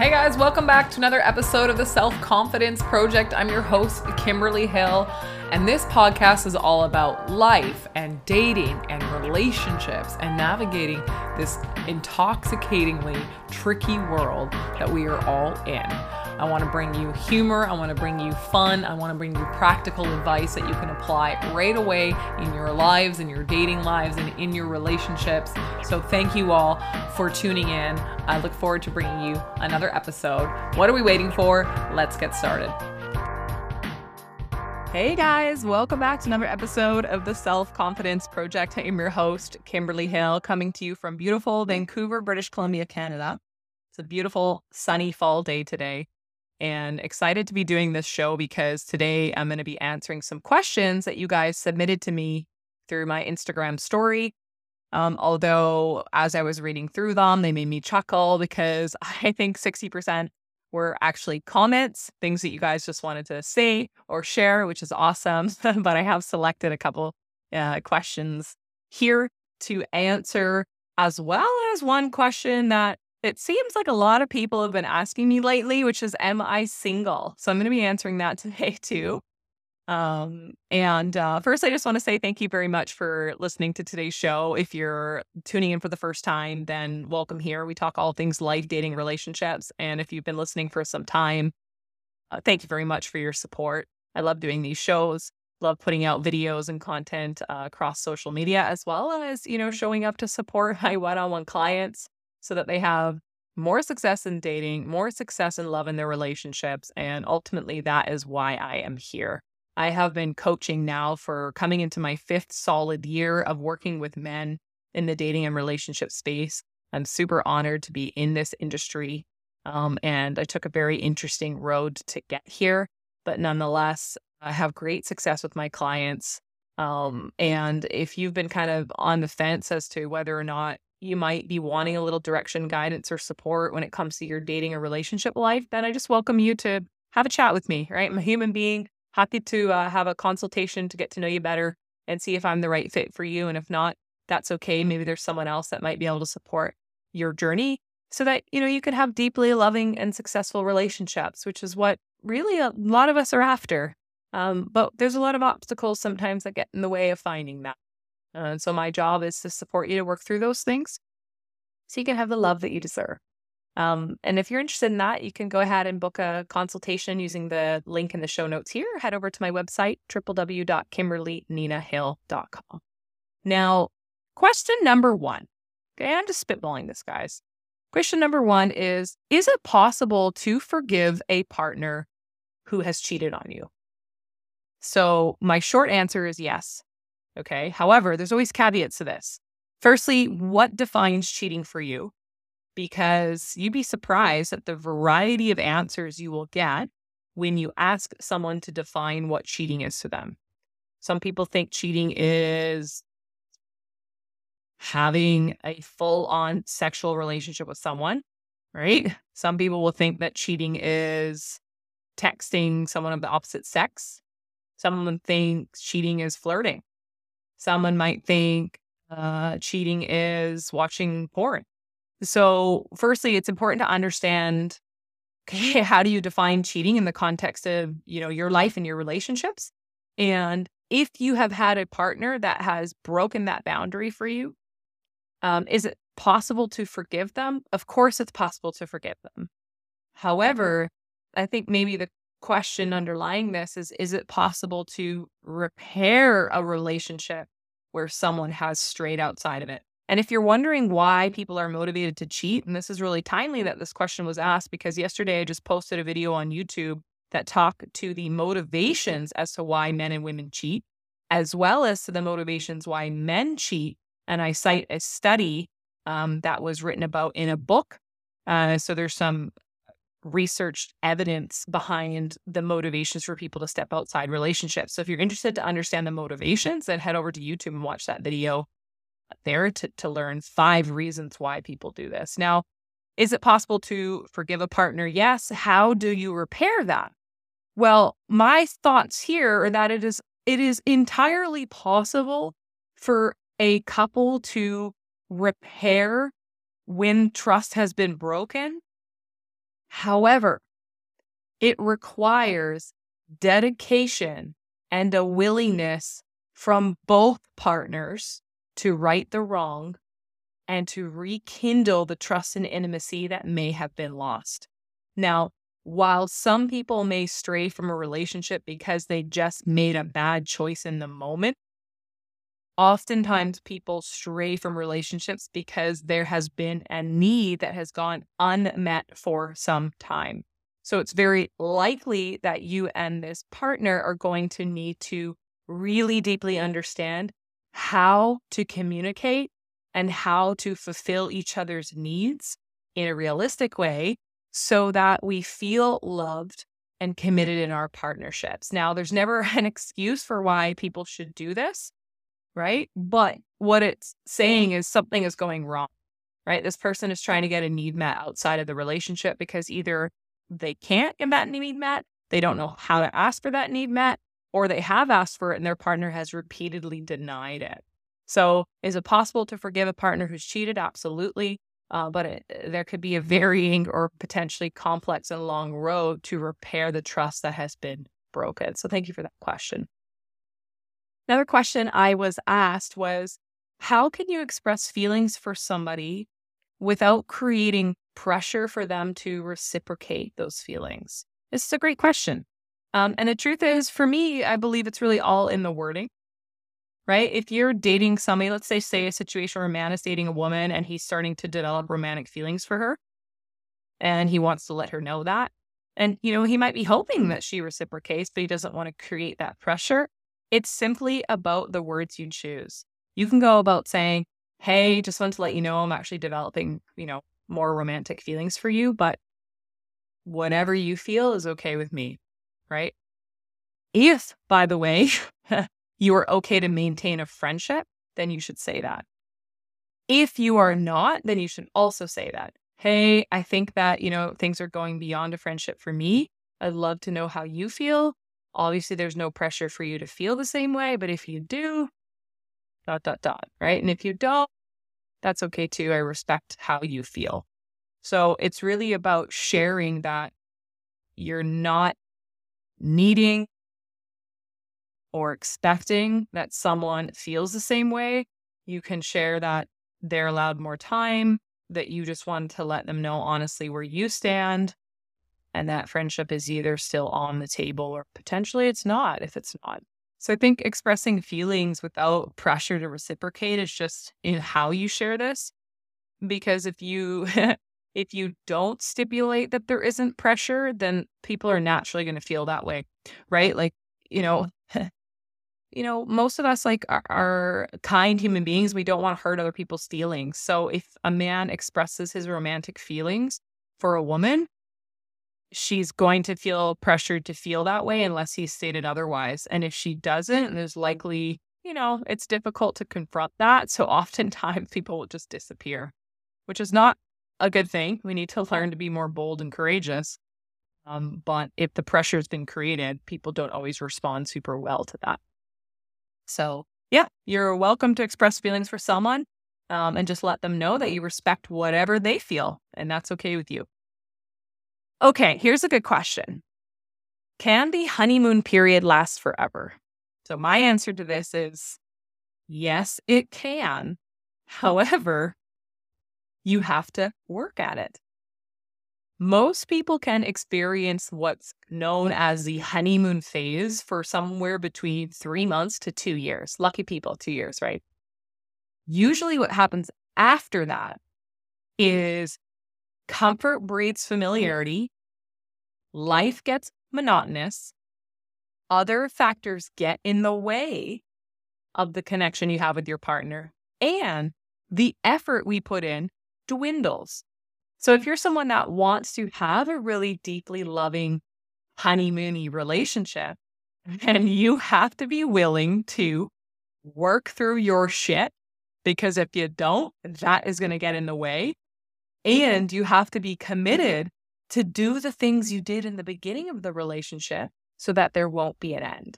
Hey guys, welcome back to another episode of the Self Confidence Project. I'm your host, Kimberly Hill, and this podcast is all about life and dating and relationships and navigating this intoxicatingly tricky world that we are all in. I want to bring you humor, I want to bring you fun, I want to bring you practical advice that you can apply right away in your lives, in your dating lives, and in your relationships. So, thank you all for tuning in. I look forward to bringing you another episode. What are we waiting for? Let's get started. Hey guys, welcome back to another episode of the Self Confidence Project. I'm your host, Kimberly Hill, coming to you from beautiful Vancouver, British Columbia, Canada. It's a beautiful sunny fall day today and excited to be doing this show because today I'm going to be answering some questions that you guys submitted to me through my Instagram story. Um, although, as I was reading through them, they made me chuckle because I think 60% were actually comments, things that you guys just wanted to say or share, which is awesome. but I have selected a couple uh, questions here to answer, as well as one question that it seems like a lot of people have been asking me lately, which is, Am I single? So I'm going to be answering that today too. Um, and uh, first, I just want to say thank you very much for listening to today's show. If you're tuning in for the first time, then welcome here. We talk all things life, dating, relationships. And if you've been listening for some time, uh, thank you very much for your support. I love doing these shows, love putting out videos and content uh, across social media, as well as, you know, showing up to support my one on one clients so that they have more success in dating, more success in love in their relationships. And ultimately, that is why I am here. I have been coaching now for coming into my fifth solid year of working with men in the dating and relationship space. I'm super honored to be in this industry. Um, and I took a very interesting road to get here. But nonetheless, I have great success with my clients. Um, and if you've been kind of on the fence as to whether or not you might be wanting a little direction, guidance, or support when it comes to your dating or relationship life, then I just welcome you to have a chat with me, right? I'm a human being, happy to uh, have a consultation to get to know you better and see if I'm the right fit for you. And if not, that's okay. Maybe there's someone else that might be able to support your journey so that, you know, you can have deeply loving and successful relationships, which is what really a lot of us are after. Um, but there's a lot of obstacles sometimes that get in the way of finding that. Uh, and so my job is to support you to work through those things so you can have the love that you deserve. Um, and if you're interested in that, you can go ahead and book a consultation using the link in the show notes here. Head over to my website, www.kimberlyninahill.com. Now, question number one. Okay, I'm just spitballing this, guys. Question number one is Is it possible to forgive a partner who has cheated on you? So, my short answer is yes. Okay. However, there's always caveats to this. Firstly, what defines cheating for you? Because you'd be surprised at the variety of answers you will get when you ask someone to define what cheating is to them. Some people think cheating is having a full on sexual relationship with someone, right? Some people will think that cheating is texting someone of the opposite sex. Someone thinks cheating is flirting. Someone might think uh, cheating is watching porn. So, firstly, it's important to understand okay, how do you define cheating in the context of you know your life and your relationships, and if you have had a partner that has broken that boundary for you, um, is it possible to forgive them? Of course, it's possible to forgive them. However, I think maybe the question underlying this is is it possible to repair a relationship where someone has strayed outside of it? And if you're wondering why people are motivated to cheat, and this is really timely that this question was asked because yesterday I just posted a video on YouTube that talked to the motivations as to why men and women cheat, as well as to the motivations why men cheat. And I cite a study um, that was written about in a book. Uh, so there's some researched evidence behind the motivations for people to step outside relationships. So if you're interested to understand the motivations, then head over to YouTube and watch that video there to, to learn five reasons why people do this. Now, is it possible to forgive a partner? Yes. How do you repair that? Well, my thoughts here are that it is it is entirely possible for a couple to repair when trust has been broken However, it requires dedication and a willingness from both partners to right the wrong and to rekindle the trust and intimacy that may have been lost. Now, while some people may stray from a relationship because they just made a bad choice in the moment, oftentimes people stray from relationships because there has been a need that has gone unmet for some time. So it's very likely that you and this partner are going to need to really deeply understand how to communicate and how to fulfill each other's needs in a realistic way so that we feel loved and committed in our partnerships. Now, there's never an excuse for why people should do this, right? But what it's saying is something is going wrong, right? This person is trying to get a need met outside of the relationship because either they can't get that need met, they don't know how to ask for that need met, or they have asked for it and their partner has repeatedly denied it. So, is it possible to forgive a partner who's cheated? Absolutely. Uh, but it, there could be a varying or potentially complex and long road to repair the trust that has been broken. So, thank you for that question. Another question I was asked was How can you express feelings for somebody without creating pressure for them to reciprocate those feelings? This is a great question. Um, and the truth is, for me, I believe it's really all in the wording right? If you're dating somebody, let's say, say a situation where a man is dating a woman and he's starting to develop romantic feelings for her and he wants to let her know that. And, you know, he might be hoping that she reciprocates, but he doesn't want to create that pressure. It's simply about the words you choose. You can go about saying, Hey, just want to let you know I'm actually developing, you know, more romantic feelings for you, but whatever you feel is okay with me, right? If, by the way, you are okay to maintain a friendship, then you should say that. If you are not, then you should also say that. Hey, I think that, you know, things are going beyond a friendship for me. I'd love to know how you feel. Obviously, there's no pressure for you to feel the same way, but if you do, dot, dot, dot, right? And if you don't, that's okay too. I respect how you feel. So it's really about sharing that you're not needing or expecting that someone feels the same way, you can share that they're allowed more time, that you just want to let them know honestly where you stand, and that friendship is either still on the table or potentially it's not if it's not. So I think expressing feelings without pressure to reciprocate is just in how you share this. Because if you if you don't stipulate that there isn't pressure, then people are naturally going to feel that way, right? Like, you know, you know, most of us like are, are, kind human beings. We don't want to hurt other people's feelings. So if a man expresses his romantic feelings for a woman, she's going to feel pressured to feel that way unless he's stated otherwise. And if she doesn't, there's likely, you know, it's difficult to confront that. So oftentimes people will just disappear, which is not a good thing. We need to learn to be more bold and courageous. Um, but if the pressure has been created, people don't always respond super well to that. So, yeah, you're welcome to express feelings for someone um, and just let them know that you respect whatever they feel, and that's okay with you. Okay, here's a good question Can the honeymoon period last forever? So, my answer to this is yes, it can. However, you have to work at it. Most people can experience what's known as the honeymoon phase for somewhere between three months to two years. Lucky people, two years, right? Usually, what happens after that is comfort breeds mm. familiarity, life gets monotonous, other factors get in the way of the connection you have with your partner, and the effort we put in dwindles. So if mm. you're someone that wants to have a really deeply loving honeymoony relationship, mm-hmm. then you have to be willing to work through your shit because if you don't, that is going to get in the way. And you have to be mm-hmm. committed to do the things you did in the beginning of the relationship so that there won't be an end.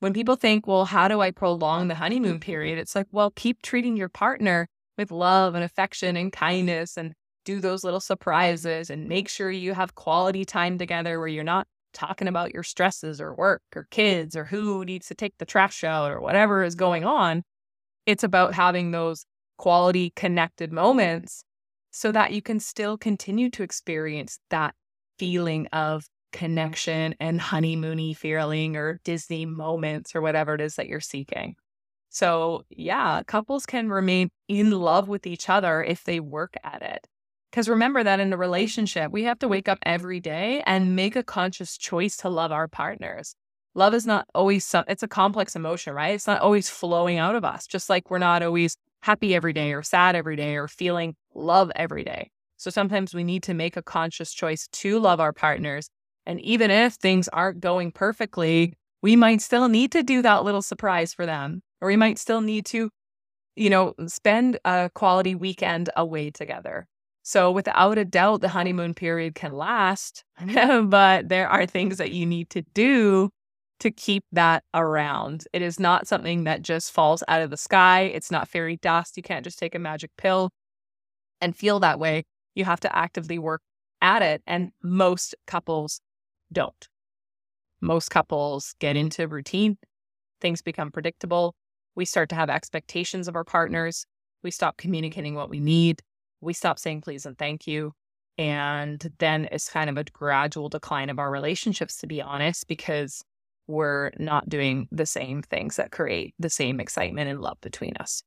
When people think, well, how do I prolong the honeymoon mm-hmm. period? It's like, well, keep treating your partner with love and affection and kindness and do those little surprises and make sure you have quality time together where you're not talking about your stresses or work or kids or who needs to take the trash out or whatever is going on. It's about having those quality connected moments so that you can still continue to experience that feeling of connection and honeymoony feeling or Disney moments or whatever it is that you're seeking. So, yeah, couples can remain in love with each other if they work at it. Because remember that in a relationship, we have to wake up every day and make a conscious choice to love our partners. Love is not always, some, it's a complex emotion, right? It's not always flowing out of us, just like we're not always happy every day or sad every day or feeling love every day. So sometimes we need to make a conscious choice to love our partners. And even if things aren't going perfectly, we might still need to do that little surprise for them, or we might still need to, you know, spend a quality weekend away together. So, without a doubt, the honeymoon period can last, mm-hmm. but there are things that you need to do to keep that around. It is not something that just falls out of the sky. It's not fairy dust. You can't just take a magic pill and feel that way. You have to actively work at it. And most couples don't. Most couples get into routine, things become predictable. We start to have expectations of our partners. We stop communicating what we need. We stop saying please and thank you. And then it's kind of a gradual decline of our relationships, to be honest, because we're not doing the same things that create the same excitement and love between us.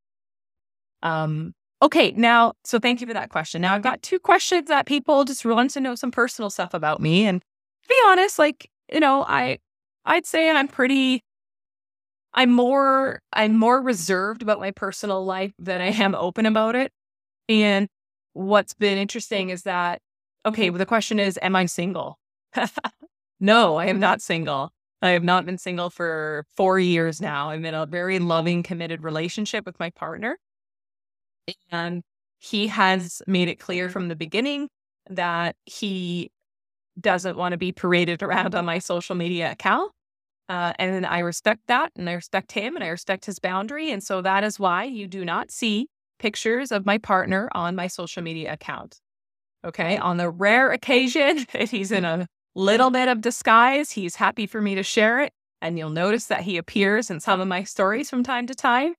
Um, okay, now, so thank you for that question. Now I've got two questions that people just want to know some personal stuff about me. And to be honest, like, you know, I I'd say I'm pretty I'm more I'm more reserved about my personal life than I am open about it. And what's been interesting is that okay, mm-hmm. well, the question is, am I single? no, I am not single. I have not been single for four years now. I'm in a very loving, committed relationship with my partner. And he has made it clear from the beginning that he doesn't want to be paraded around on my social media account. Uh, and I respect that and I respect him and I respect his boundary. And so that is why you do not see pictures of my partner on my social media account. Okay. On the rare occasion that he's in a little bit of disguise. He's happy for me to share it. And you'll notice that he appears in some of my stories from time to time.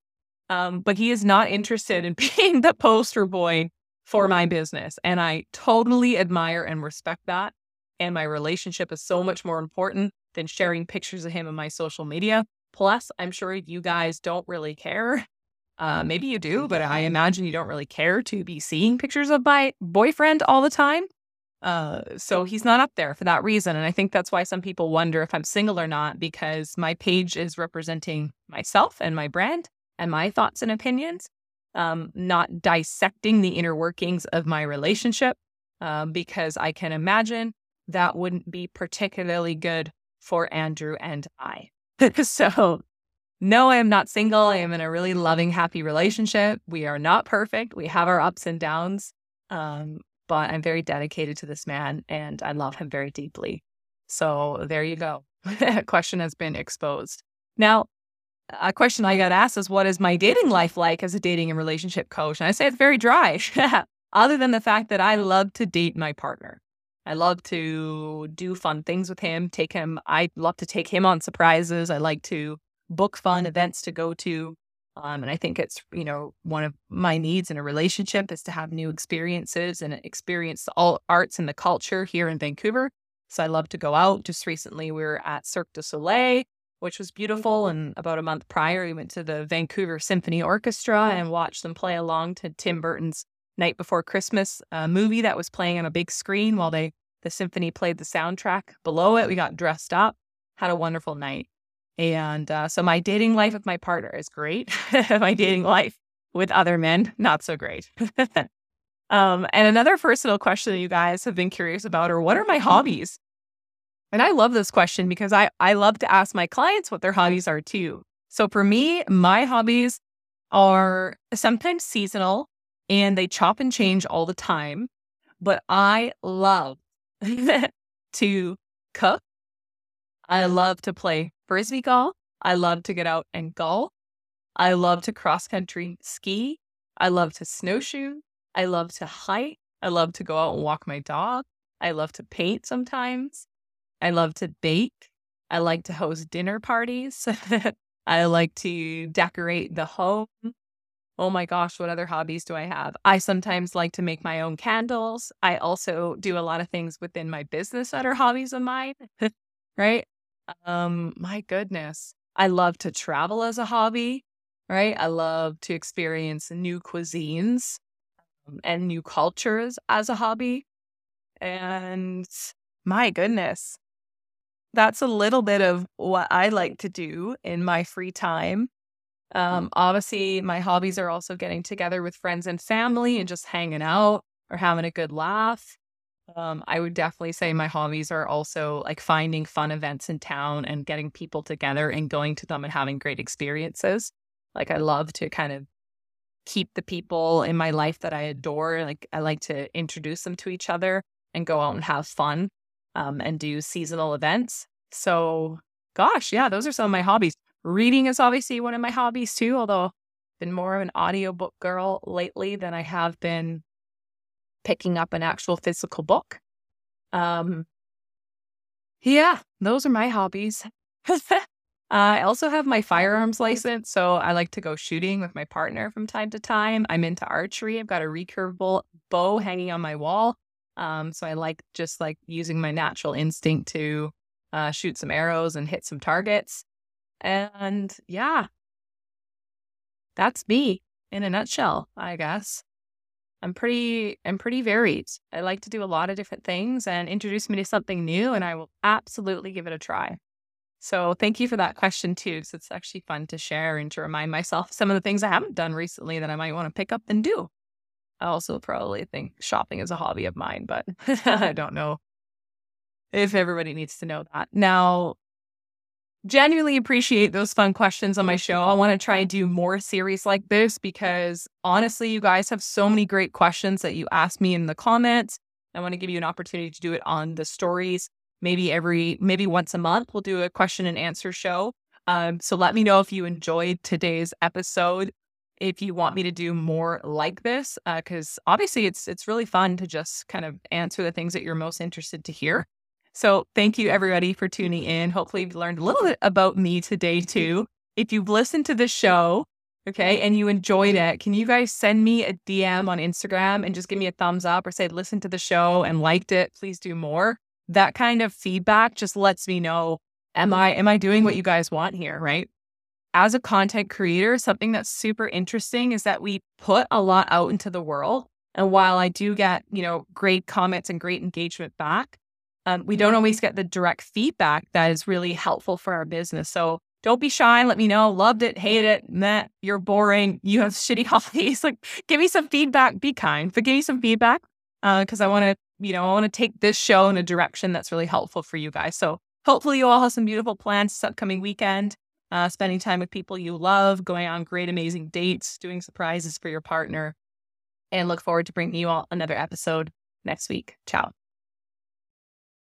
Um, but he is not interested in being the poster boy for my business. And I totally admire and respect that. And my relationship is so much more important than sharing pictures of him in my social media. Plus, I'm sure you guys don't really care. Uh, maybe you do, but I imagine you don't really care to be seeing pictures of my boyfriend all the time. Uh, so he's not up there for that reason. And I think that's why some people wonder if I'm single or not, because my page is representing myself and my brand and my thoughts and opinions, um, not dissecting the inner workings of my relationship, um, because I can imagine that wouldn't be particularly good for Andrew and I. so, no, I am not single. I am in a really loving, happy relationship. We are not perfect. We have our ups and downs. Um, but I'm very dedicated to this man and I love him very deeply. So there you go. That question has been exposed. Now, a question I got asked is what is my dating life like as a dating and relationship coach? And I say it's very dry, other than the fact that I love to date my partner. I love to do fun things with him, take him, I love to take him on surprises. I like to book fun events to go to. Um, and I think it's, you know, one of my needs in a relationship is to have new experiences and experience all arts and the culture here in Vancouver. So I love to go out. Just recently, we were at Cirque du Soleil, which was beautiful. And about a month prior, we went to the Vancouver Symphony Orchestra and watched them play along to Tim Burton's Night Before Christmas movie that was playing on a big screen while they the symphony played the soundtrack below it. We got dressed up, had a wonderful night. And uh, so my dating life with my partner is great. my dating life with other men, not so great. um, and another personal question that you guys have been curious about are what are my hobbies? And I love this question because I, I love to ask my clients what their hobbies are too. So for me, my hobbies are sometimes seasonal and they chop and change all the time. But I love to cook. I love to play frisbee golf. I love to get out and golf. I love to cross country ski. I love to snowshoe. I love to hike. I love to go out and walk my dog. I love to paint sometimes. I love to bake. I like to host dinner parties. I like to decorate the home. Oh my gosh, what other hobbies do I have? I sometimes like to make my own candles. I also do a lot of things within my business that are hobbies of mine, right? Um, my goodness. I love to travel as a hobby, right? I love to experience new cuisines um, and new cultures as a hobby. And my goodness, that's a little bit of what I like to do in my free time. Um, obviously, my hobbies are also getting together with friends and family and just hanging out or having a good laugh. Um, I would definitely say my hobbies are also like finding fun events in town and getting people together and going to them and having great experiences. Like, I love to kind of keep the people in my life that I adore. Like, I like to introduce them to each other and go out and have fun um, and do seasonal events. So, gosh, yeah, those are some of my hobbies. Reading is obviously one of my hobbies too, although I've been more of an audiobook girl lately than I have been picking up an actual physical book. Um, yeah, those are my hobbies. I also have my firearms license, so I like to go shooting with my partner from time to time. I'm into archery. I've got a recurvable bow hanging on my wall. Um, so I like just like using my natural instinct to uh, shoot some arrows and hit some targets. And yeah, that's me in a nutshell, I guess. I'm pretty I'm pretty varied. I like to do a lot of different things and introduce me to something new and I will absolutely give it a try. So thank you for that question too. Because it's actually fun to share and to remind myself some of the things I haven't done recently that I might want to pick up and do. I also probably think shopping is a hobby of mine, but I don't know if everybody needs to know that. Now, genuinely appreciate those fun questions on my show. I want to try and do more series like this because honestly, you guys have so many great questions that you ask me in the comments. I want to give you an opportunity to do it on the stories. Maybe every, maybe once a month, we'll do a question and answer show. Um, so let me know if you enjoyed today's episode. If you want me to do more like this, because uh, obviously it's it's really fun to just kind of answer the things that you're most interested to hear. So thank you everybody for tuning in. Hopefully you've learned a little bit about me today too. If you've listened to the show, okay, and you enjoyed it, can you guys send me a DM on Instagram and just give me a thumbs up or say listen to the show and liked it, please do more. That kind of feedback just lets me know am I am I doing what you guys want here, right? As a content creator, something that's super interesting is that we put a lot out into the world. And while I do get, you know, great comments and great engagement back, um, we don't always get the direct feedback that is really helpful for our business. So don't be shy let me know. Loved it, hate it, meh, you're boring, you have shitty hobbies. Like, give me some feedback. Be kind, but give me some feedback because uh, I want to, you know, I want to take this show in a direction that's really helpful for you guys. So hopefully you all have some beautiful plans this upcoming weekend. Uh, spending time with people you love, going on great, amazing dates, doing surprises for your partner, and look forward to bringing you all another episode next week. Ciao.